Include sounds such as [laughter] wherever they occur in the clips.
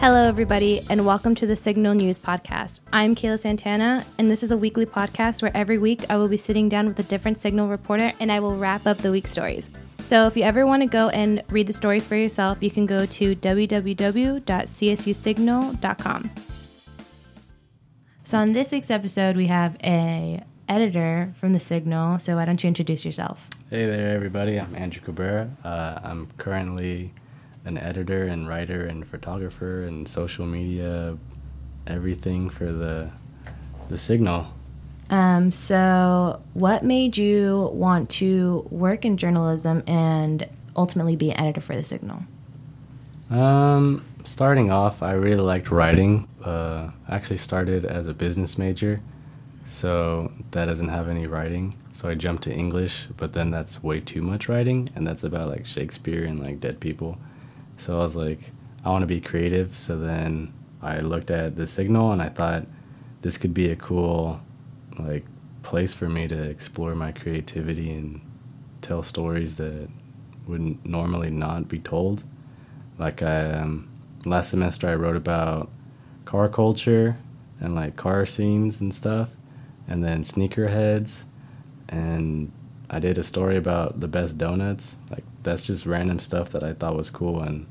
Hello, everybody, and welcome to the Signal News Podcast. I'm Kayla Santana, and this is a weekly podcast where every week I will be sitting down with a different Signal reporter and I will wrap up the week's stories. So if you ever want to go and read the stories for yourself, you can go to www.csusignal.com. So on this week's episode, we have a editor from the Signal. So why don't you introduce yourself? Hey there, everybody. I'm Andrew Cabrera. Uh, I'm currently an editor and writer and photographer and social media, everything for the the Signal. Um, so, what made you want to work in journalism and ultimately be an editor for the Signal? Um, starting off, I really liked writing. Uh, I actually started as a business major, so that doesn't have any writing. So I jumped to English, but then that's way too much writing, and that's about like Shakespeare and like dead people. So I was like, I want to be creative. So then I looked at the signal and I thought this could be a cool like place for me to explore my creativity and tell stories that wouldn't normally not be told. Like I, um, last semester I wrote about car culture and like car scenes and stuff, and then sneakerheads, and I did a story about the best donuts. Like that's just random stuff that I thought was cool, and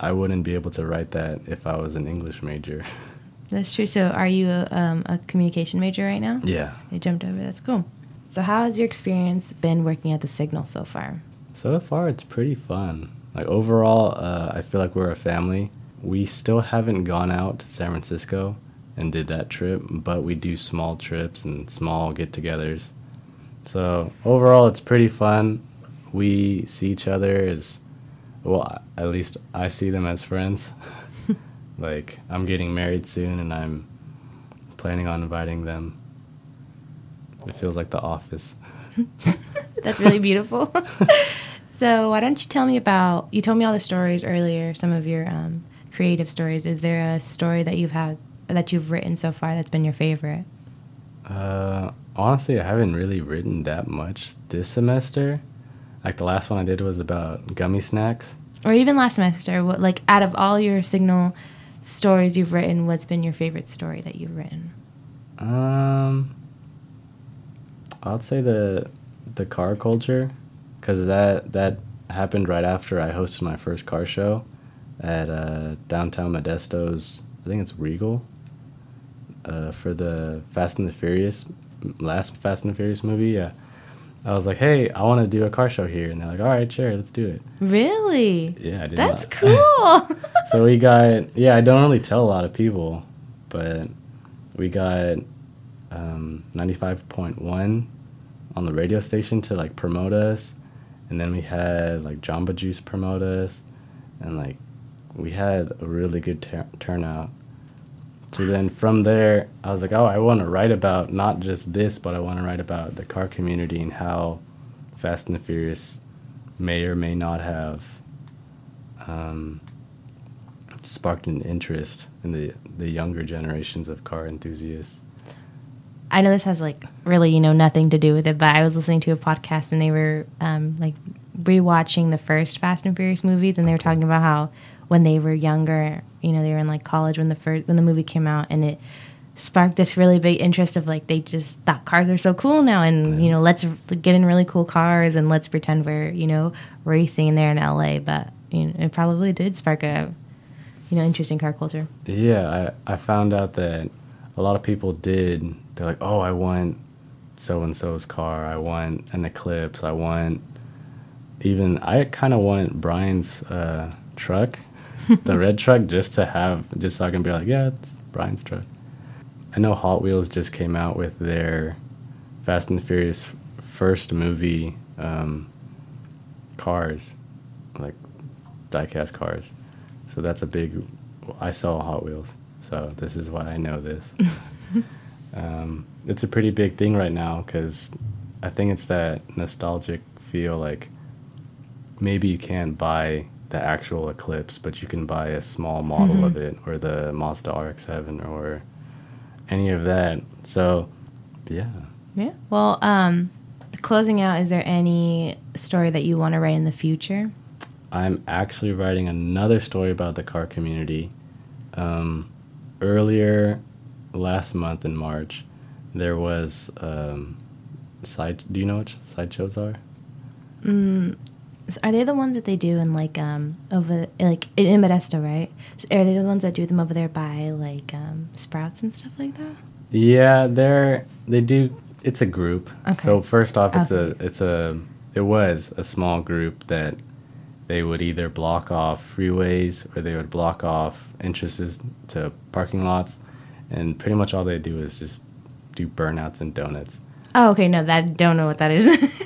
I wouldn't be able to write that if I was an English major. [laughs] That's true. So, are you a, um, a communication major right now? Yeah. You jumped over. That's cool. So, how has your experience been working at the Signal so far? So far, it's pretty fun. Like overall, uh, I feel like we're a family. We still haven't gone out to San Francisco and did that trip, but we do small trips and small get-togethers. So overall, it's pretty fun. We see each other as well. At least I see them as friends. [laughs] like I'm getting married soon, and I'm planning on inviting them. It feels like The Office. [laughs] That's really beautiful. [laughs] so, why don't you tell me about? You told me all the stories earlier, some of your um, creative stories. Is there a story that you've had that you've written so far that's been your favorite? Uh, honestly, I haven't really written that much this semester. Like the last one I did was about gummy snacks. Or even last semester, what like out of all your signal stories you've written, what's been your favorite story that you've written? Um, I'd say the the car culture, because that that happened right after I hosted my first car show at uh, downtown Modesto's. I think it's Regal. Uh, for the Fast and the Furious, last Fast and Furious movie. Yeah, I was like, hey, I want to do a car show here, and they're like, all right, sure, let's do it. Really? Yeah, I did. That's not. cool. [laughs] [laughs] so we got yeah. I don't really tell a lot of people, but we got um, ninety five point one on the radio station to like promote us, and then we had like Jamba Juice promote us, and like we had a really good tur- turnout. So then from there, I was like, oh, I want to write about not just this, but I want to write about the car community and how Fast and the Furious may or may not have um, sparked an interest in the, the younger generations of car enthusiasts. I know this has like really, you know, nothing to do with it, but I was listening to a podcast and they were um, like rewatching the first Fast and Furious movies, and they were talking about how when they were younger, you know, they were in like college when the first when the movie came out, and it sparked this really big interest of like they just thought cars are so cool now, and you know, let's get in really cool cars and let's pretend we're you know racing there in LA, but you know, it probably did spark a you know interesting car culture. Yeah, I, I found out that a lot of people did. They're like, oh, I want so and so's car. I want an Eclipse. I want even. I kind of want Brian's uh, truck, [laughs] the red truck, just to have, just so I can be like, yeah, it's Brian's truck. I know Hot Wheels just came out with their Fast and Furious first movie um, cars, like diecast cars. So that's a big. I saw Hot Wheels, so this is why I know this. [laughs] um, it's a pretty big thing right now because I think it's that nostalgic feel. Like maybe you can't buy the actual Eclipse, but you can buy a small model Mhm. of it, or the Mazda RX-7, or any of that. So, yeah. Yeah. Well, um, closing out, is there any story that you want to write in the future? I'm actually writing another story about the car community, Um, earlier last month in March, there was um, side. Do you know what sideshows are? Mm, so are they the ones that they do in like um over like in, Modesto, right? So are they the ones that do them over there by like um, Sprouts and stuff like that? Yeah, they're they do. It's a group. Okay. So first off, it's Okay. a it's a it was a small group that they would either block off freeways or they would block off entrances to parking lots, and pretty much all they do is just do burnouts and donuts. Oh, okay. No, that don't know what that is. [laughs]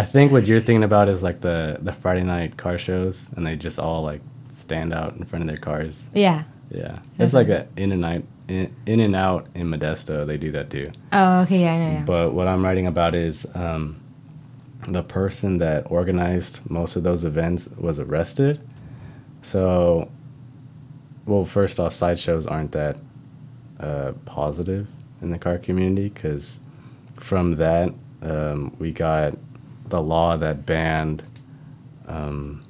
I think what you're thinking about is like the the Friday night car shows, and they just all like stand out in front of their cars. yeah. Yeah, it's like a in and out in, in and out in Modesto. They do that too. Oh, okay. Yeah, I know. Yeah. But what I'm writing about is um, the person that organized most of those events was arrested. So, well, first off, sideshows aren't that uh, positive in the car community because from that um, we got the law that banned um,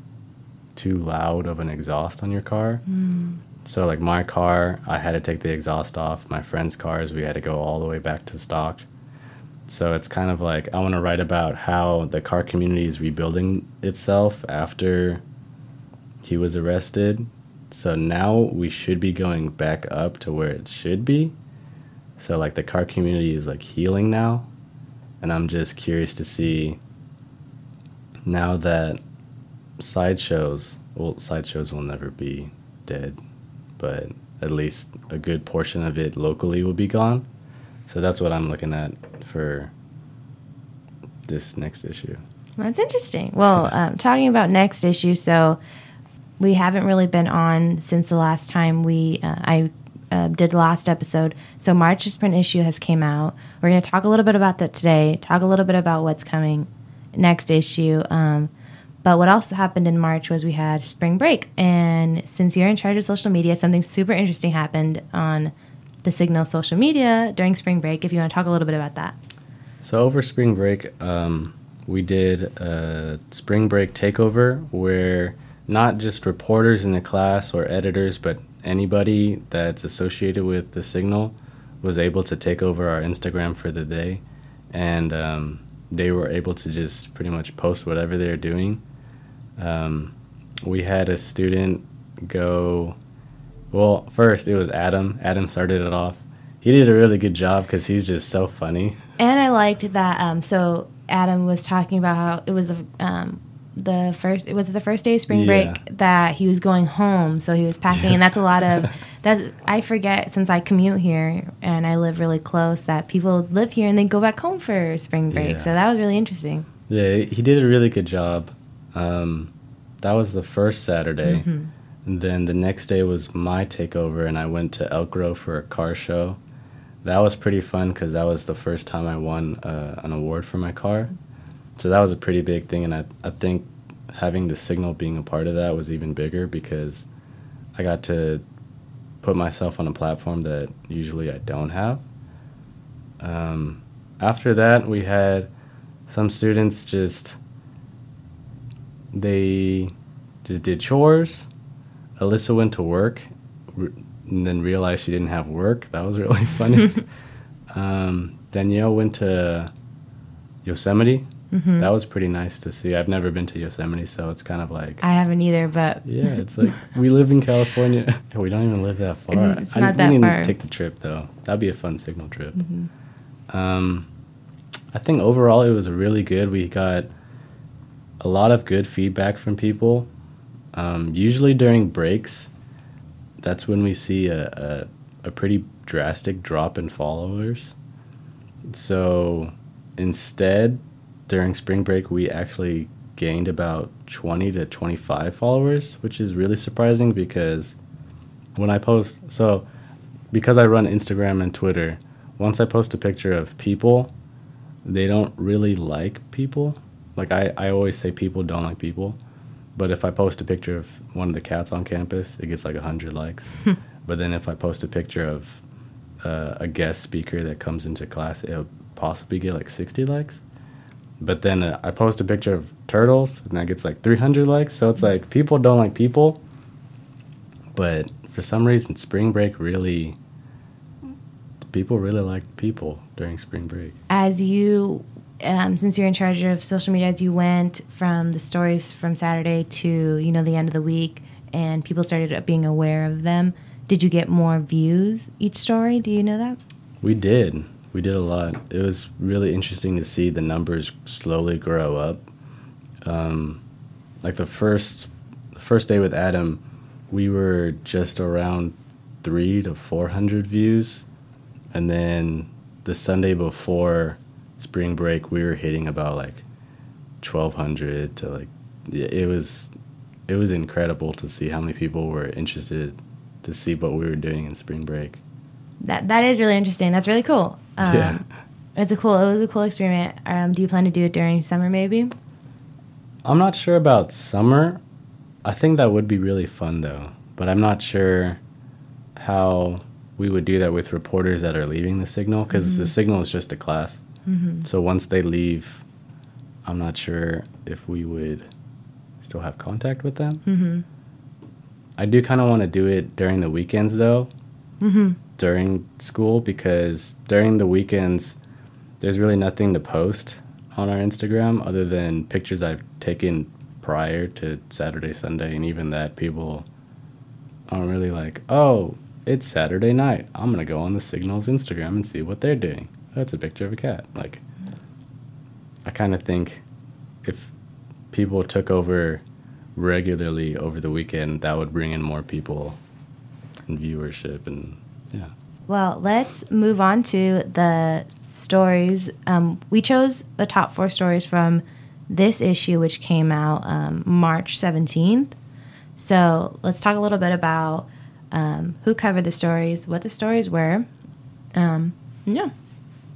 too loud of an exhaust on your car. So like my car, I had to take the exhaust off. My friends' cars, we had to go all the way back to stock. So it's kind of like I want to write about how the car community is rebuilding itself after he was arrested. So now we should be going back up to where it should be. So like the car community is like healing now. And I'm just curious to see now that sideshows, well, sideshows will never be dead but at least a good portion of it locally will be gone. So that's what I'm looking at for this next issue. That's interesting. Well, [laughs] um, talking about next issue, so we haven't really been on since the last time we uh, I uh, did the last episode. So March's print issue has came out. We're going to talk a little bit about that today. Talk a little bit about what's coming next issue. Um, but what also happened in March was we had spring break, and since you're in charge of social media, something super interesting happened on the Signal social media during spring break. If you want to talk a little bit about that. So over spring break, um, we did a spring break takeover where not just reporters in the class or editors, but anybody that's associated with the Signal was able to take over our Instagram for the day, and um, they were able to just pretty much post whatever they're doing. Um, we had a student go. Well, first it was Adam. Adam started it off. He did a really good job because he's just so funny. And I liked that. Um, so Adam was talking about how it was the um, the first. It was the first day of spring Yeah. break that he was going home. So he was packing, and that's a lot of [laughs] that. I forget since I commute here and I live really close that people live here and they go back home for spring break. Yeah. So that was really interesting. Yeah, he did a really good job. Um, that was the first Saturday. And then the next day was my takeover, and I went to Elk Grove for a car show. That was pretty fun because that was the first time I won uh, an award for my car. So that was a pretty big thing, and I, I think having the signal being a part of that was even bigger because I got to put myself on a platform that usually I don't have. Um, after that, we had some students just they just did chores. Alyssa went to work and then realized she didn't have work. That was really [laughs] funny. [laughs] um, Danielle went to Yosemite. That was pretty nice to see. I've never been to Yosemite, so it's kind of like I haven't either, but yeah, it's like we live in California. [laughs] we don't even live that far. Mm, it's I, not we that need far. to take the trip though. That'd be a fun signal trip. Mm-hmm. Um, I think overall it was really good. We got a lot of good feedback from people. Um, usually during breaks, that's when we see a, a, a pretty drastic drop in followers. So instead, during spring break, we actually gained about 20 to 25 followers, which is really surprising because when I post, so because I run Instagram and Twitter, once I post a picture of people, they don't really like people. Like I, I always say people don't like people. But if I post a picture of one of the cats on campus, it gets like 100 likes. [laughs] but then if I post a picture of uh, a guest speaker that comes into class, it'll possibly get like 60 likes. But then uh, I post a picture of turtles and that gets like 300 likes. So it's like people don't like people. but for some reason, spring break really people really like people during spring break. As you, um, since you're in charge of social media, as you went from the stories from Saturday to you know the end of the week, and people started being aware of them, did you get more views each story? Do you know that? We did. We did a lot. It was really interesting to see the numbers slowly grow up. Um, like the first, the first day with Adam, we were just around three to four hundred views, and then the Sunday before spring break, we were hitting about like twelve hundred to like. It was, it was incredible to see how many people were interested to see what we were doing in spring break. That that is really interesting. That's really cool. Um, Yeah. It's a cool. It was a cool experiment. Um, do you plan to do it during summer? Maybe. I'm not sure about summer. I think that would be really fun though, but I'm not sure how we would do that with reporters that are leaving the signal because the signal is just a class. So once they leave, I'm not sure if we would still have contact with them. Mm-hmm. I do kind of want to do it during the weekends though, during school because during the weekends, there's really nothing to post on our Instagram other than pictures I've taken prior to Saturday, Sunday, and even that people aren't really like, oh, it's Saturday night. I'm gonna go on the Signals Instagram and see what they're doing. That's a picture of a cat. Like, I kind of think if people took over regularly over the weekend, that would bring in more people and viewership, and yeah. Well, let's move on to the stories. Um, we chose the top four stories from this issue, which came out um, March 17th. So let's talk a little bit about um, who covered the stories, what the stories were. Um, yeah.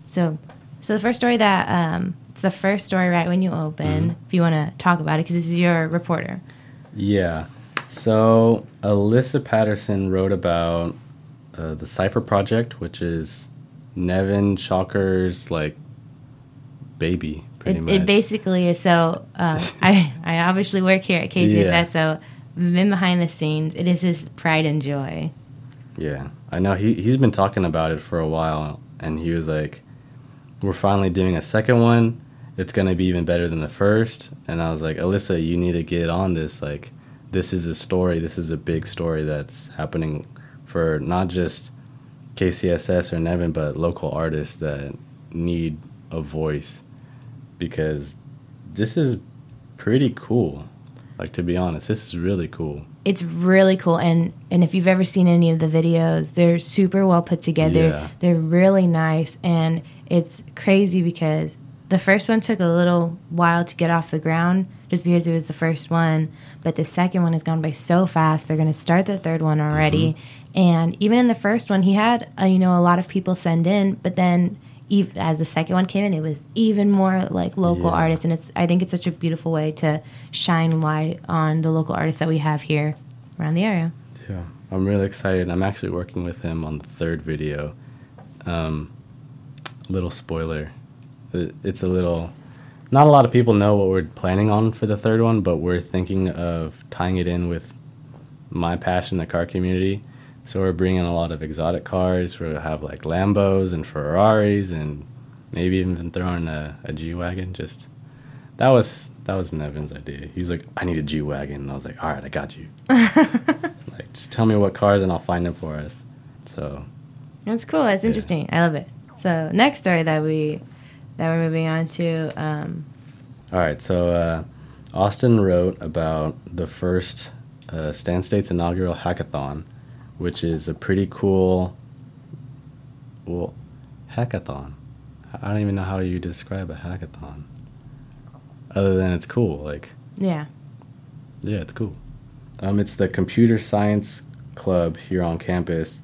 So, so the first story that um, it's the first story right when you open. If you want to talk about it, because this is your reporter. Yeah. So Alyssa Patterson wrote about uh, the Cipher Project, which is Nevin Chalker's like baby, pretty It, much. it basically is so. Uh, [laughs] I I obviously work here at KCSS, Yeah. so been behind the scenes. It is his pride and joy. Yeah, I know. He he's been talking about it for a while, and he was like, "We're finally doing a second one. It's gonna be even better than the first. And I was like, "Alyssa, you need to get on this. Like, this is a story. This is a big story that's happening for not just KCSS or Nevin, but local artists that need a voice because this is pretty cool. Like to be honest, this is really cool. It's really cool, and and if you've ever seen any of the videos, they're super well put together. Yeah. They're really nice, and it's crazy because the first one took a little while to get off the ground, just because it was the first one. But the second one has gone by so fast. They're going to start the third one already, and even in the first one, he had uh, you know a lot of people send in, but then. ev- As the second one came in, it was even more like local Yeah. artists, and it's. I think it's such a beautiful way to shine light on the local artists that we have here around the area. Yeah, I'm really excited. I'm actually working with him on the third video. Um, little spoiler, it's a little. Not a lot of people know what we're planning on for the third one, but we're thinking of tying it in with my passion, the car community. So we're bringing a lot of exotic cars. We'll have like Lambos and Ferraris, and maybe even throwing a, a G wagon. Just that was that was Nevin's idea. He's like, I need a G wagon, and I was like, All right, I got you. [laughs] like, just tell me what cars, and I'll find them for us. So That's cool. That's Yeah. interesting. I love it. So next story that we that we're moving on to. Um, All right, so uh, Austin wrote about the first uh, Stan State's inaugural hackathon, which is a pretty cool, well, hackathon. I don't even know how you describe a hackathon, other than it's cool. Like, yeah. yeah, it's cool. Um, it's the Computer Science Club here on campus.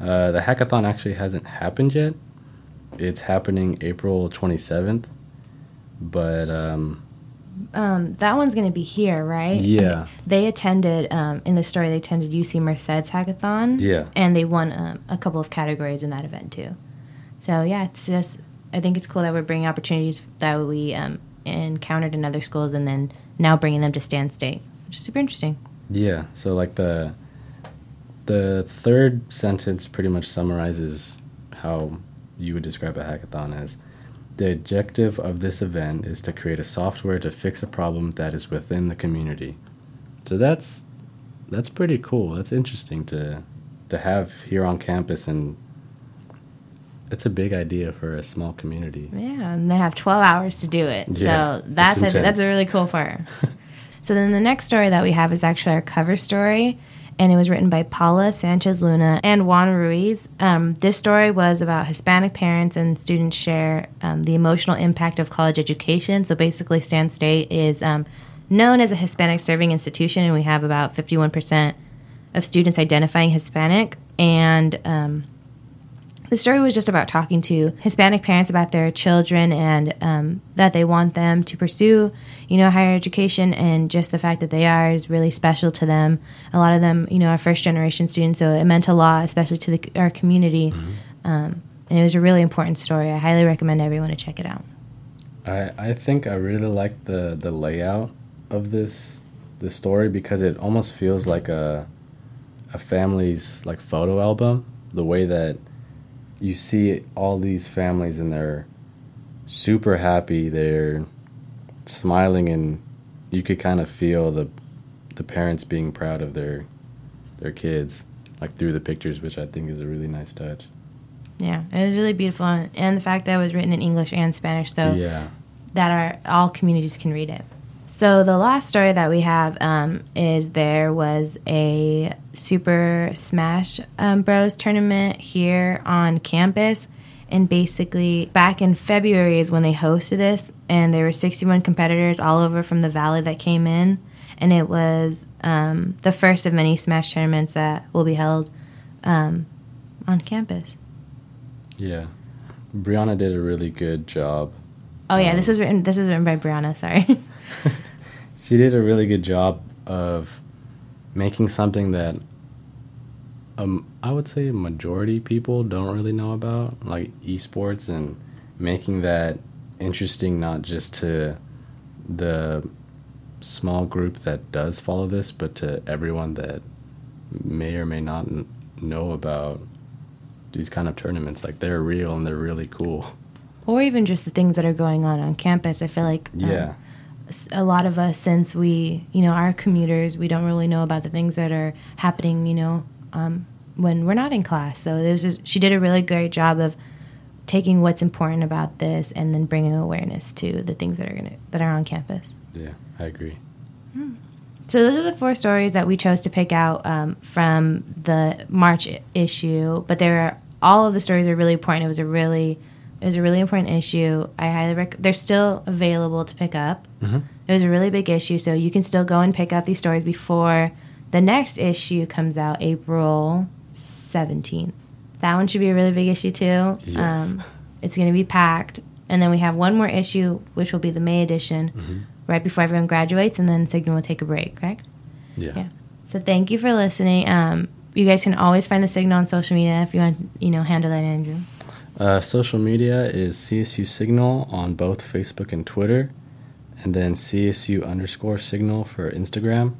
Uh, the hackathon actually hasn't happened yet. It's happening April 27th, but um, Um, that one's going to be here, right? Yeah. And they attended um, in the story. They attended UC Merced's hackathon. Yeah. And they won um, a couple of categories in that event too. So yeah, it's just I think it's cool that we're bringing opportunities that we um, encountered in other schools, and then now bringing them to Stan State, which is super interesting. Yeah, so like the the third sentence pretty much summarizes how you would describe a hackathon as the objective of this event is to create a software to fix a problem that is within the community. So that's that's pretty cool. That's interesting to to have here on campus and it's a big idea for a small community. Yeah, and they have 12 hours to do it. Yeah, so that's a, that's a really cool part. [laughs] so then the next story that we have is actually our cover story, and it was written by Paula Sanchez Luna and Juan Ruiz. Um, this story was about Hispanic parents and students share um, the emotional impact of college education. So basically, Stan State is um, known as a Hispanic serving institution, and we have about 51% of students identifying Hispanic. And um, the story was just about talking to Hispanic parents about their children and um, that they want them to pursue, you know, higher education, and just the fact that they are is really special to them. A lot of them, you know, are first generation students, so it meant a lot, especially to the, our community. Um, and it was a really important story. I highly recommend everyone to check it out. I, I think I really like the, the layout of this this story because it almost feels like a a family's like photo album. The way that you see all these families and they're super happy, they're smiling and you could kind of feel the the parents being proud of their their kids like through the pictures, which I think is a really nice touch. Yeah, it was really beautiful, and the fact that it was written in English and Spanish, so yeah. that our all communities can read it. So the last story that we have um, is there was a Super Smash um, Bros tournament here on campus, and basically back in February is when they hosted this, and there were 61 competitors all over from the valley that came in, and it was um, the first of many Smash tournaments that will be held um, on campus. Yeah. Brianna did a really good job Oh yeah, Um, this was written. This was written by Brianna. Sorry. [laughs] she did a really good job of making something that um, I would say majority people don't really know about, like esports, and making that interesting not just to the small group that does follow this, but to everyone that may or may not n- know about these kind of tournaments. Like they're real and they're really cool. or even just the things that are going on on campus. I feel like um, Yeah. A lot of us, since we, you know, are commuters, we don't really know about the things that are happening, you know, um, when we're not in class. So there's just, she did a really great job of taking what's important about this and then bringing awareness to the things that are gonna that are on campus. Yeah, I agree. So those are the four stories that we chose to pick out um, from the March issue. But there are all of the stories are really important. It was a really it was a really important issue. I highly recommend. they're still available to pick up. Mhm. It was a really big issue, so you can still go and pick up these stories before the next issue comes out, April seventeenth. That one should be a really big issue too. Yes. Um, it's going to be packed, and then we have one more issue, which will be the May edition, Mm-hmm. right before everyone graduates, and then Signal will take a break. Correct? Yeah. Yeah. So thank you for listening. Um, you guys can always find the Signal on social media if you want, you know, handle that, Andrew. Uh, social media is CSU Signal on both Facebook and Twitter, and then CSU underscore Signal for Instagram.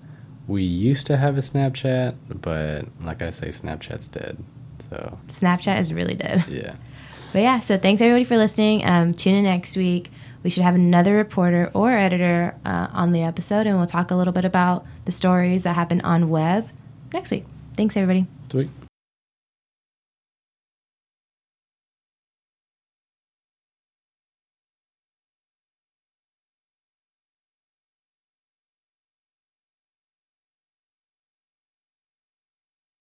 We used to have a Snapchat, but like I say, Snapchat's dead. So Snapchat is really dead. [laughs] yeah, But yeah, so thanks everybody for listening. Um, tune in next week. We should have another reporter or editor uh, on the episode, and we'll talk a little bit about the stories that happen on web next week. Thanks, everybody. sweet.